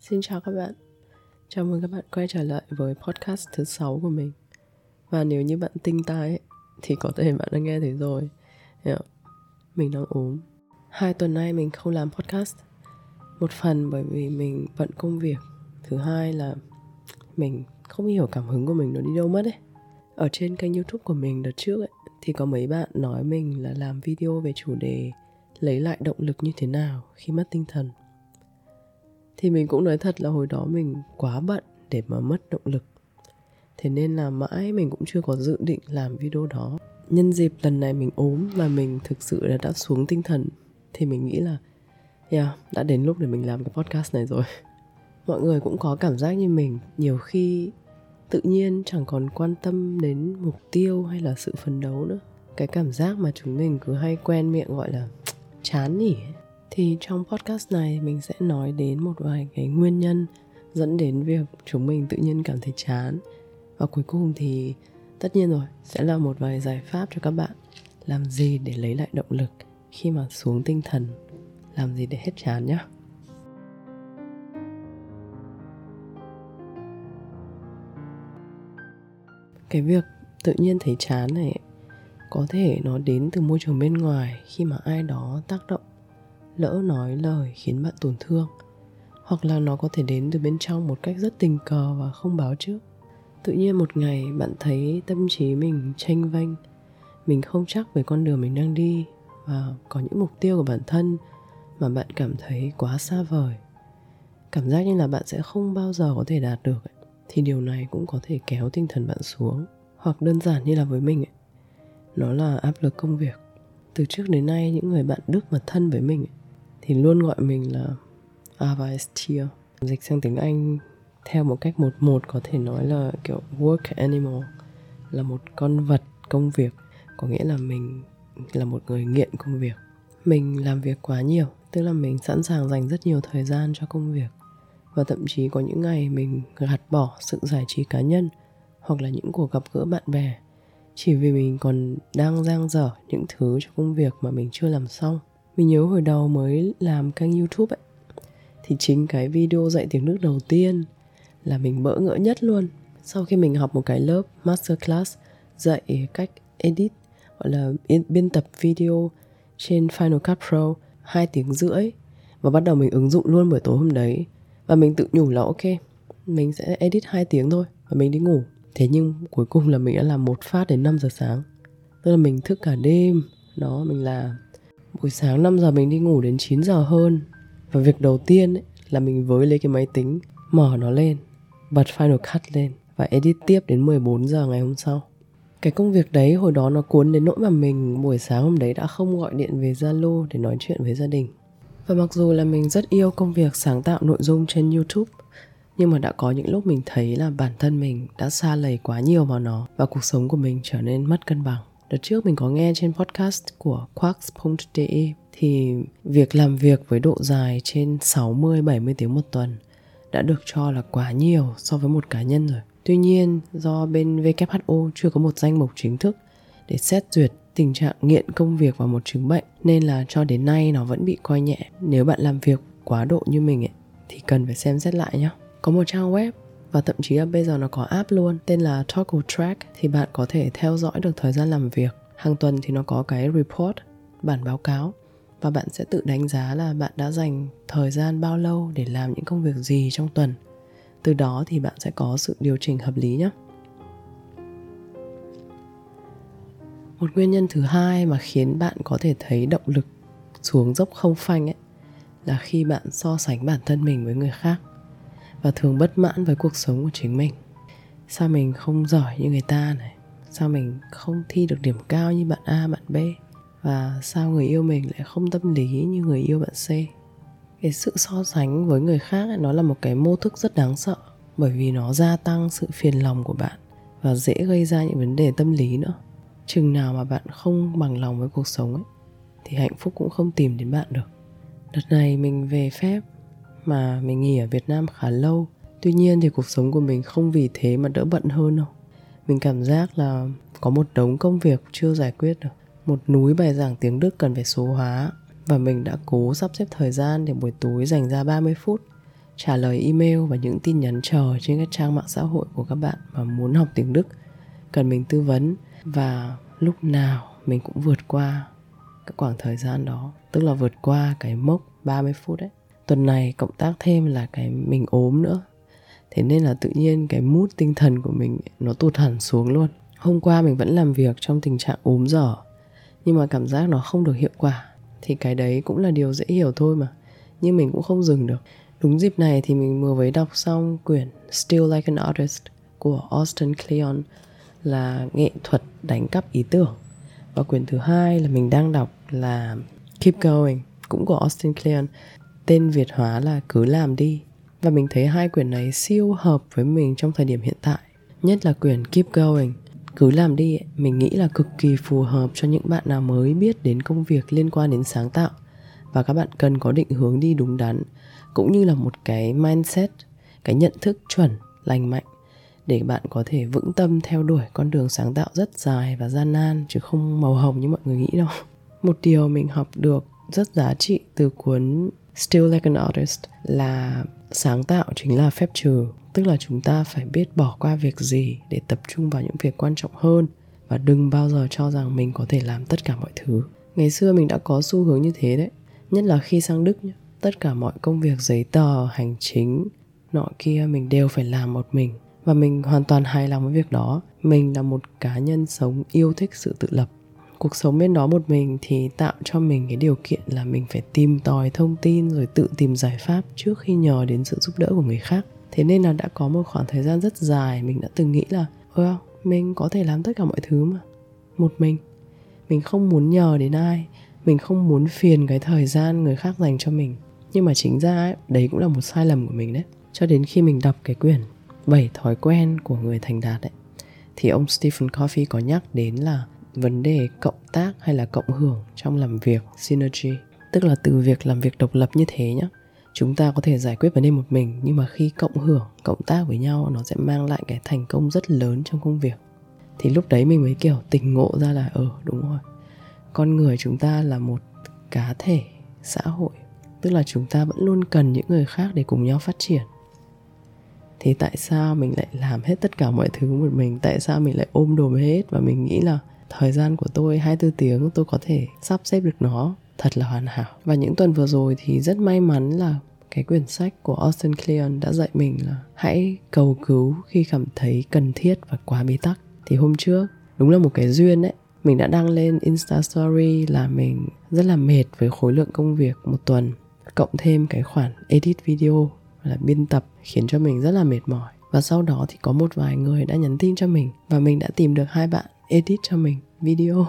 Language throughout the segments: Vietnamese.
Xin chào các bạn. Chào mừng các bạn quay trở lại với podcast thứ 6 của mình. Và nếu như bạn tinh tai ấy, thì có thể bạn đã nghe thấy rồi. Mình đang ốm. Hai tuần nay mình không làm podcast. Một phần bởi vì mình bận công việc. Thứ hai là mình không hiểu cảm hứng của mình nó đi đâu mất ấy. Ở trên kênh youtube của mình đợt trước ấy, thì có mấy bạn nói mình là làm video về chủ đề lấy lại động lực như thế nào khi mất tinh thần thì mình cũng nói thật là hồi đó mình quá bận để mà mất động lực. Thế nên là mãi mình cũng chưa có dự định làm video đó. Nhân dịp lần này mình ốm và mình thực sự là đã xuống tinh thần thì mình nghĩ là yeah, đã đến lúc để mình làm cái podcast này rồi. Mọi người cũng có cảm giác như mình. Nhiều khi tự nhiên chẳng còn quan tâm đến mục tiêu hay là sự phấn đấu nữa. Cái cảm giác mà chúng mình cứ hay quen miệng gọi là chán nhỉ thì trong podcast này mình sẽ nói đến một vài cái nguyên nhân dẫn đến việc chúng mình tự nhiên cảm thấy chán. Và cuối cùng thì tất nhiên rồi, sẽ là một vài giải pháp cho các bạn. Làm gì để lấy lại động lực khi mà xuống tinh thần? Làm gì để hết chán nhá? Cái việc tự nhiên thấy chán này có thể nó đến từ môi trường bên ngoài khi mà ai đó tác động lỡ nói lời khiến bạn tổn thương. Hoặc là nó có thể đến từ bên trong một cách rất tình cờ và không báo trước. Tự nhiên một ngày bạn thấy tâm trí mình tranh vênh. Mình không chắc về con đường mình đang đi và có những mục tiêu của bản thân mà bạn cảm thấy quá xa vời. Cảm giác như là bạn sẽ không bao giờ có thể đạt được thì điều này cũng có thể kéo tinh thần bạn xuống. Hoặc đơn giản như là với mình ấy, nó là áp lực công việc. Từ trước đến nay những người bạn đức mà thân với mình ấy, thì luôn gọi mình là Avaestia dịch sang tiếng Anh theo một cách một một có thể nói là kiểu work animal, là một con vật công việc, có nghĩa là mình là một người nghiện công việc. Mình làm việc quá nhiều, tức là mình sẵn sàng dành rất nhiều thời gian cho công việc. Và thậm chí có những ngày mình gạt bỏ sự giải trí cá nhân hoặc là những cuộc gặp gỡ bạn bè, chỉ vì mình còn đang giang dở những thứ cho công việc mà mình chưa làm xong mình nhớ hồi đầu mới làm kênh youtube ấy, thì chính cái video dạy tiếng nước đầu tiên là mình bỡ ngỡ nhất luôn. Sau khi mình học một cái lớp masterclass dạy cách edit, gọi là biên tập video trên Final Cut Pro 2 tiếng rưỡi, và bắt đầu mình ứng dụng luôn buổi tối hôm đấy. Và mình tự nhủ là ok, mình sẽ edit 2 tiếng thôi, và mình đi ngủ. Thế nhưng cuối cùng là mình đã làm một phát đến 5 giờ sáng. Tức là mình thức cả đêm. Đó, mình làm buổi sáng 5 giờ mình đi ngủ đến 9 giờ hơn. Và việc đầu tiên ấy, là mình với lấy cái máy tính mở nó lên bật Final Cut lên và edit tiếp đến 14 giờ ngày hôm sau. Cái công việc đấy hồi đó nó cuốn đến nỗi mà mình buổi sáng hôm đấy đã không gọi điện về Zalo để nói chuyện với gia đình. Và mặc dù là mình rất yêu công việc sáng tạo nội dung trên YouTube nhưng mà đã có những lúc mình thấy là bản thân mình đã xa lầy quá nhiều vào nó và cuộc sống của mình trở nên mất cân bằng. Đợt trước mình có nghe trên podcast của quarks.de thì việc làm việc với độ dài trên 60-70 tiếng một tuần đã được cho là quá nhiều so với một cá nhân rồi. Tuy nhiên, do bên WHO chưa có một danh mục chính thức để xét duyệt tình trạng nghiện công việc vào một chứng bệnh nên là cho đến nay nó vẫn bị coi nhẹ. Nếu bạn làm việc quá độ như mình ấy, thì cần phải xem xét lại nhé. Có một trang web và thậm chí là bây giờ nó có app luôn, tên là Toggle Track, thì bạn có thể theo dõi được thời gian làm việc. Hàng tuần thì nó có cái report, bản báo cáo. Và bạn sẽ tự đánh giá là bạn đã dành thời gian bao lâu để làm những công việc gì trong tuần. Từ đó thì bạn sẽ có sự điều chỉnh hợp lý nhé một nguyên nhân thứ hai mà khiến bạn có thể thấy động lực xuống dốc không phanh ấy, là khi bạn so sánh bản thân mình với người khác và thường bất mãn với cuộc sống của chính mình. Sao mình không giỏi như người ta này? Sao mình không thi được điểm cao như bạn a bạn b? Và sao người yêu mình lại không tâm lý như người yêu bạn c? Cái sự so sánh với người khác ấy, nó là một cái mô thức rất đáng sợ bởi vì nó gia tăng sự phiền lòng của bạn và dễ gây ra những vấn đề tâm lý nữa. Chừng nào mà bạn không bằng lòng với cuộc sống ấy thì hạnh phúc cũng không tìm đến bạn được. Đợt này mình về phép mà mình nghỉ ở Việt Nam khá lâu. Tuy nhiên thì cuộc sống của mình không vì thế mà đỡ bận hơn đâu. Mình cảm giác là có một đống công việc chưa giải quyết được. Một núi bài giảng tiếng Đức cần phải số hóa. Và mình đã cố sắp xếp thời gian để buổi tối dành ra 30 phút, trả lời email và những tin nhắn chờ trên các trang mạng xã hội của các bạn mà muốn học tiếng Đức. Cần mình tư vấn và lúc nào mình cũng vượt qua cái khoảng thời gian đó. Tức là vượt qua cái mốc 30 phút đấy tuần này cộng tác thêm là cái mình ốm nữa. Thế nên là tự nhiên cái mút tinh thần của mình nó tụt hẳn xuống luôn. Hôm qua mình vẫn làm việc trong tình trạng ốm dở, nhưng mà cảm giác nó không được hiệu quả. Thì cái đấy cũng là điều dễ hiểu thôi mà, nhưng mình cũng không dừng được. Đúng dịp này thì mình vừa mới đọc xong quyển Still Like an Artist của Austin Kleon là nghệ thuật đánh cắp ý tưởng. Và quyển thứ hai là mình đang đọc là Keep Going cũng của Austin Kleon tên Việt hóa là cứ làm đi. Và mình thấy hai quyển này siêu hợp với mình trong thời điểm hiện tại. Nhất là quyển Keep Going, cứ làm đi mình nghĩ là cực kỳ phù hợp cho những bạn nào mới biết đến công việc liên quan đến sáng tạo. Và các bạn cần có định hướng đi đúng đắn, cũng như là một cái mindset, cái nhận thức chuẩn, lành mạnh, để bạn có thể vững tâm theo đuổi con đường sáng tạo rất dài và gian nan, chứ không màu hồng như mọi người nghĩ đâu. Một điều mình học được rất giá trị từ cuốn Still Like an Artist là sáng tạo chính là phép trừ, tức là chúng ta phải biết bỏ qua việc gì để tập trung vào những việc quan trọng hơn và đừng bao giờ cho rằng mình có thể làm tất cả mọi thứ. Ngày xưa mình đã có xu hướng như thế đấy, nhất là khi sang đức nhé tất cả mọi công việc, giấy tờ, hành chính, nọ kia mình đều phải làm một mình. Và mình hoàn toàn hài lòng với việc đó. Mình là một cá nhân sống yêu thích sự tự lập cuộc sống bên đó một mình thì tạo cho mình cái điều kiện là mình phải tìm tòi thông tin rồi tự tìm giải pháp trước khi nhờ đến sự giúp đỡ của người khác. Thế nên là đã có một khoảng thời gian rất dài mình đã từng nghĩ là ơ mình có thể làm tất cả mọi thứ mà. Một mình. Mình không muốn nhờ đến ai. Mình không muốn phiền cái thời gian người khác dành cho mình. Nhưng mà chính ra ấy, đấy cũng là một sai lầm của mình đấy. Cho đến khi mình đọc cái quyển bảy thói quen của người thành đạt ấy thì ông Stephen Covey có nhắc đến là vấn đề cộng tác hay là cộng hưởng trong làm việc synergy tức là từ việc làm việc độc lập như thế nhé chúng ta có thể giải quyết vấn đề một mình nhưng mà khi cộng hưởng cộng tác với nhau nó sẽ mang lại cái thành công rất lớn trong công việc. Thì lúc đấy mình mới kiểu tỉnh ngộ ra là ờ ừ, đúng rồi. Con người chúng ta là một cá thể xã hội tức là chúng ta vẫn luôn cần những người khác để cùng nhau phát triển. Thì tại sao mình lại làm hết tất cả mọi thứ một mình? Tại sao mình lại ôm đồm hết? Và mình nghĩ là thời gian của tôi 24 tiếng, tôi có thể sắp xếp được nó. Thật là hoàn hảo. Và những tuần vừa rồi thì rất may mắn là cái quyển sách của Austin Kleon đã dạy mình là hãy cầu cứu khi cảm thấy cần thiết và quá bế tắc. Thì hôm trước, đúng là một cái duyên đấy mình đã đăng lên Insta Story là mình rất là mệt với khối lượng công việc một tuần, cộng thêm cái khoản edit video là biên tập khiến cho mình rất là mệt mỏi. Và sau đó thì có một vài người đã nhắn tin cho mình và mình đã tìm được hai bạn edit cho mình video.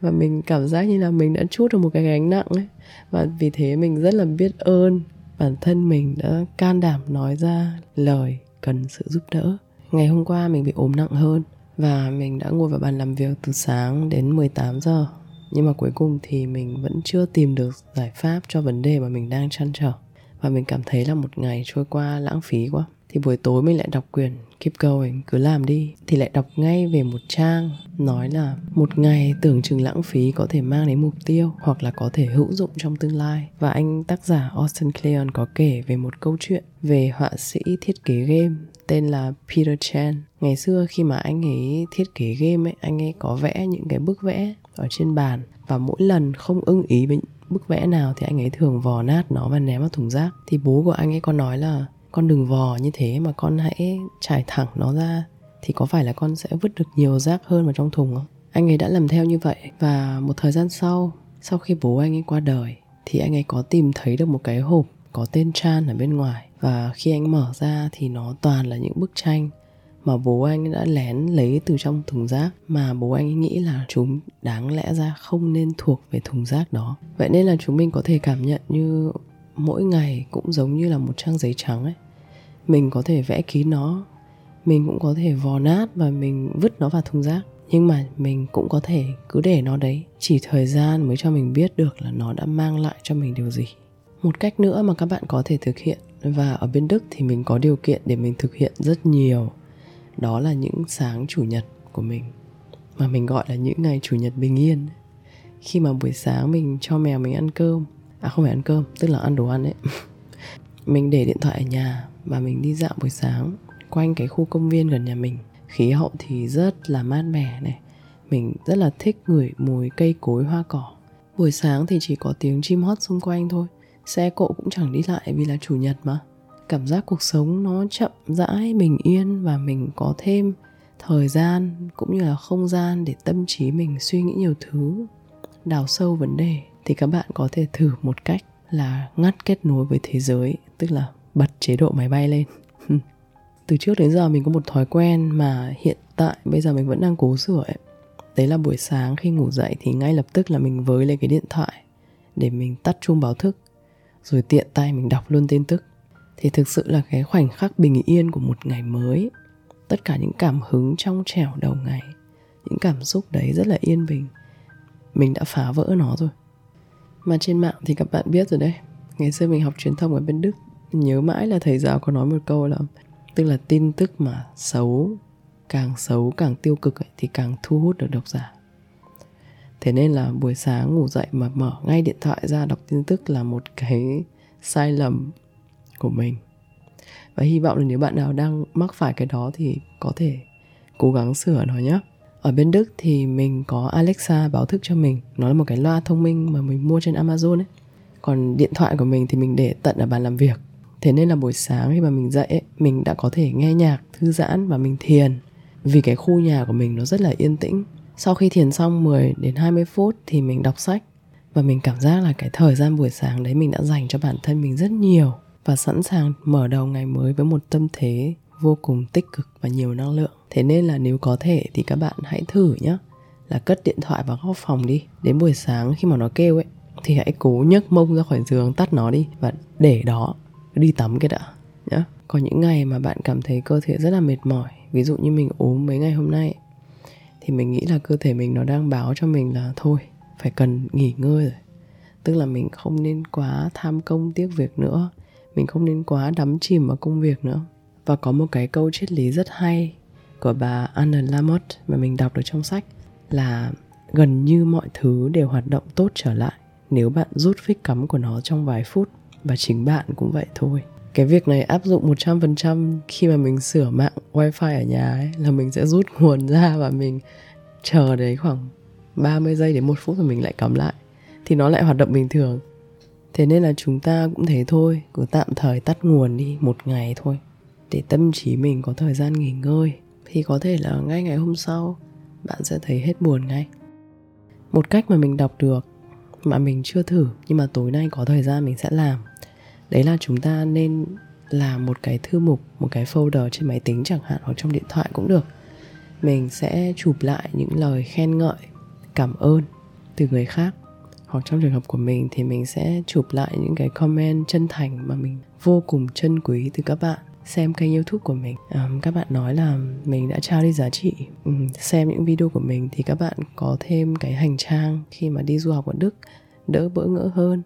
Và mình cảm giác như là mình đã chút được một cái gánh nặng ấy. Và vì thế mình rất là biết ơn bản thân mình đã can đảm nói ra lời cần sự giúp đỡ. Ngày hôm qua mình bị ốm nặng hơn và mình đã ngồi vào bàn làm việc từ sáng đến 18 giờ. Nhưng mà cuối cùng thì mình vẫn chưa tìm được giải pháp cho vấn đề mà mình đang chăn trở. Và mình cảm thấy là một ngày trôi qua lãng phí quá thì buổi tối mình lại đọc quyển Keep Going, cứ làm đi. Thì lại đọc ngay về một trang nói là một ngày tưởng chừng lãng phí có thể mang đến mục tiêu hoặc là có thể hữu dụng trong tương lai. Và anh tác giả Austin Kleon có kể về một câu chuyện về họa sĩ thiết kế game tên là Peter Chan. Ngày xưa khi mà anh ấy thiết kế game ấy, anh ấy có vẽ những cái bức vẽ ở trên bàn. Và mỗi lần không ưng ý với bức vẽ nào thì anh ấy thường vò nát nó và ném vào thùng rác. Thì bố của anh ấy có nói là con đừng vò như thế mà con hãy trải thẳng nó ra, thì có phải là con sẽ vứt được nhiều rác hơn vào trong thùng không? Anh ấy đã làm theo như vậy và một thời gian sau sau khi bố anh ấy qua đời, thì anh ấy có tìm thấy được một cái hộp có tên Chan ở bên ngoài. Và khi anh mở ra thì nó toàn là những bức tranh mà bố anh đã lén lấy từ trong thùng rác mà bố anh nghĩ là chúng đáng lẽ ra không nên thuộc về thùng rác đó. Vậy nên là chúng mình có thể cảm nhận như mỗi ngày cũng giống như là một trang giấy trắng ấy mình có thể vẽ kín nó, mình cũng có thể vò nát và mình vứt nó vào thùng rác. Nhưng mà mình cũng có thể cứ để nó đấy. Chỉ thời gian mới cho mình biết được là nó đã mang lại cho mình điều gì. Một cách nữa mà các bạn có thể thực hiện, và ở bên đức thì mình có điều kiện để mình thực hiện rất nhiều. Đó là những sáng chủ nhật của mình, mà mình gọi là những ngày chủ nhật bình yên. Khi mà buổi sáng mình cho mèo mình ăn cơm à không phải ăn cơm, tức là ăn đồ ăn ấy. Mình để điện thoại ở nhà và mình đi dạo buổi sáng quanh cái khu công viên gần nhà mình. Khí hậu thì rất là mát mẻ này. Mình rất là thích ngửi mùi cây cối, hoa cỏ. Buổi sáng thì chỉ có tiếng chim hót xung quanh thôi. Xe cộ cũng chẳng đi lại vì là chủ nhật mà. Cảm giác cuộc sống nó chậm rãi, bình yên và mình có thêm thời gian cũng như là không gian để tâm trí mình suy nghĩ nhiều thứ, đào sâu vấn đề. Thì các bạn có thể thử một cách là ngắt kết nối với thế giới, tức là bật chế độ máy bay lên. Từ trước đến giờ mình có một thói quen mà hiện tại bây giờ mình vẫn đang cố sửa ấy. Đấy là buổi sáng khi ngủ dậy thì ngay lập tức là mình với lên cái điện thoại để mình tắt chuông báo thức, rồi tiện tay mình đọc luôn tin tức. Thì thực sự là cái khoảnh khắc bình yên của một ngày mới, tất cả những cảm hứng trong trẻo đầu ngày, những cảm xúc đấy rất là yên bình. Mình đã phá vỡ nó rồi. Mà trên mạng thì các bạn biết rồi đấy, ngày xưa mình học truyền thông ở bên đức nhớ mãi là thầy giáo có nói một câu là tức là tin tức mà xấu càng xấu càng tiêu cực ấy, thì càng thu hút được độc giả. Thế nên là buổi sáng ngủ dậy mà mở ngay điện thoại ra đọc tin tức là một cái sai lầm của mình. Và hy vọng là nếu bạn nào đang mắc phải cái đó thì có thể cố gắng sửa nó nhé. Ở bên Đức thì mình có Alexa báo thức cho mình. Nó là một cái loa thông minh mà mình mua trên Amazon ấy. Còn điện thoại của mình thì mình để tận ở bàn làm việc thế nên là buổi sáng khi mà mình dậy ấy, mình đã có thể nghe nhạc thư giãn và mình thiền. Vì cái khu nhà của mình nó rất là yên tĩnh. Sau khi thiền xong 10 đến 20 phút thì mình đọc sách. Và mình cảm giác là cái thời gian buổi sáng đấy mình đã dành cho bản thân mình rất nhiều và sẵn sàng mở đầu ngày mới với một tâm thế vô cùng tích cực và nhiều năng lượng. Thế nên là nếu có thể thì các bạn hãy thử nhé là cất điện thoại vào góc phòng đi. Đến buổi sáng khi mà nó kêu ấy thì hãy cố nhấc mông ra khỏi giường tắt nó đi và để đó đi tắm cái đã, nhá. Có những ngày mà bạn cảm thấy cơ thể rất là mệt mỏi, ví dụ như mình ốm mấy ngày hôm nay, thì mình nghĩ là cơ thể mình nó đang báo cho mình là thôi, phải cần nghỉ ngơi rồi. Tức là mình không nên quá tham công tiếc việc nữa, mình không nên quá đắm chìm vào công việc nữa. Và có một cái câu triết lý rất hay của bà Anna Lamott mà mình đọc được trong sách là gần như mọi thứ đều hoạt động tốt trở lại nếu bạn rút phích cắm của nó trong vài phút và chính bạn cũng vậy thôi. Cái việc này áp dụng 100% khi mà mình sửa mạng wifi ở nhà ấy, là mình sẽ rút nguồn ra và mình chờ đấy khoảng 30 giây đến một phút rồi mình lại cắm lại. Thì nó lại hoạt động bình thường. Thế nên là chúng ta cũng thế thôi, cứ tạm thời tắt nguồn đi một ngày thôi, để tâm trí mình có thời gian nghỉ ngơi. Thì có thể là ngay ngày hôm sau, bạn sẽ thấy hết buồn ngay. Một cách mà mình đọc được mà mình chưa thử, nhưng mà tối nay có thời gian mình sẽ làm. Đấy là chúng ta nên làm một cái thư mục, một cái folder trên máy tính chẳng hạn, hoặc trong điện thoại cũng được. Mình sẽ chụp lại những lời khen ngợi, cảm ơn từ người khác. Hoặc trong trường hợp của mình thì mình sẽ chụp lại những cái comment chân thành mà mình vô cùng trân quý từ các bạn xem kênh youtube của mình. Um, các bạn nói là mình đã trao đi giá trị um, xem những video của mình thì các bạn có thêm cái hành trang khi mà đi du học ở đức đỡ bỡ ngỡ hơn.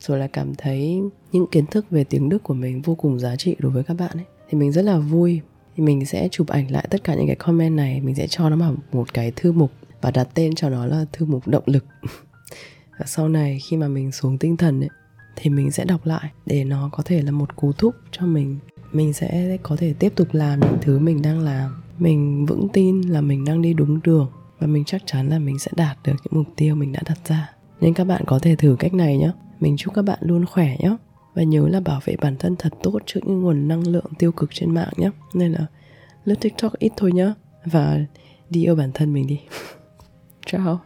Rồi là cảm thấy những kiến thức về tiếng đức của mình vô cùng giá trị đối với các bạn ấy. Thì mình rất là vui. Thì mình sẽ chụp ảnh lại tất cả những cái comment này. Mình sẽ cho nó vào một cái thư mục và đặt tên cho nó là thư mục động lực. Và sau này khi mà mình xuống tinh thần ấy thì mình sẽ đọc lại để nó có thể là một cú thúc cho mình. Mình sẽ có thể tiếp tục làm những thứ mình đang làm. Mình vững tin là mình đang đi đúng đường và mình chắc chắn là mình sẽ đạt được những mục tiêu mình đã đặt ra. Nên các bạn có thể thử cách này nhé. Mình chúc các bạn luôn khỏe nhé và nhớ là bảo vệ bản thân thật tốt trước những nguồn năng lượng tiêu cực trên mạng nhé. Nên là lướt tiktok ít thôi nhé và đi yêu bản thân mình đi. Ciao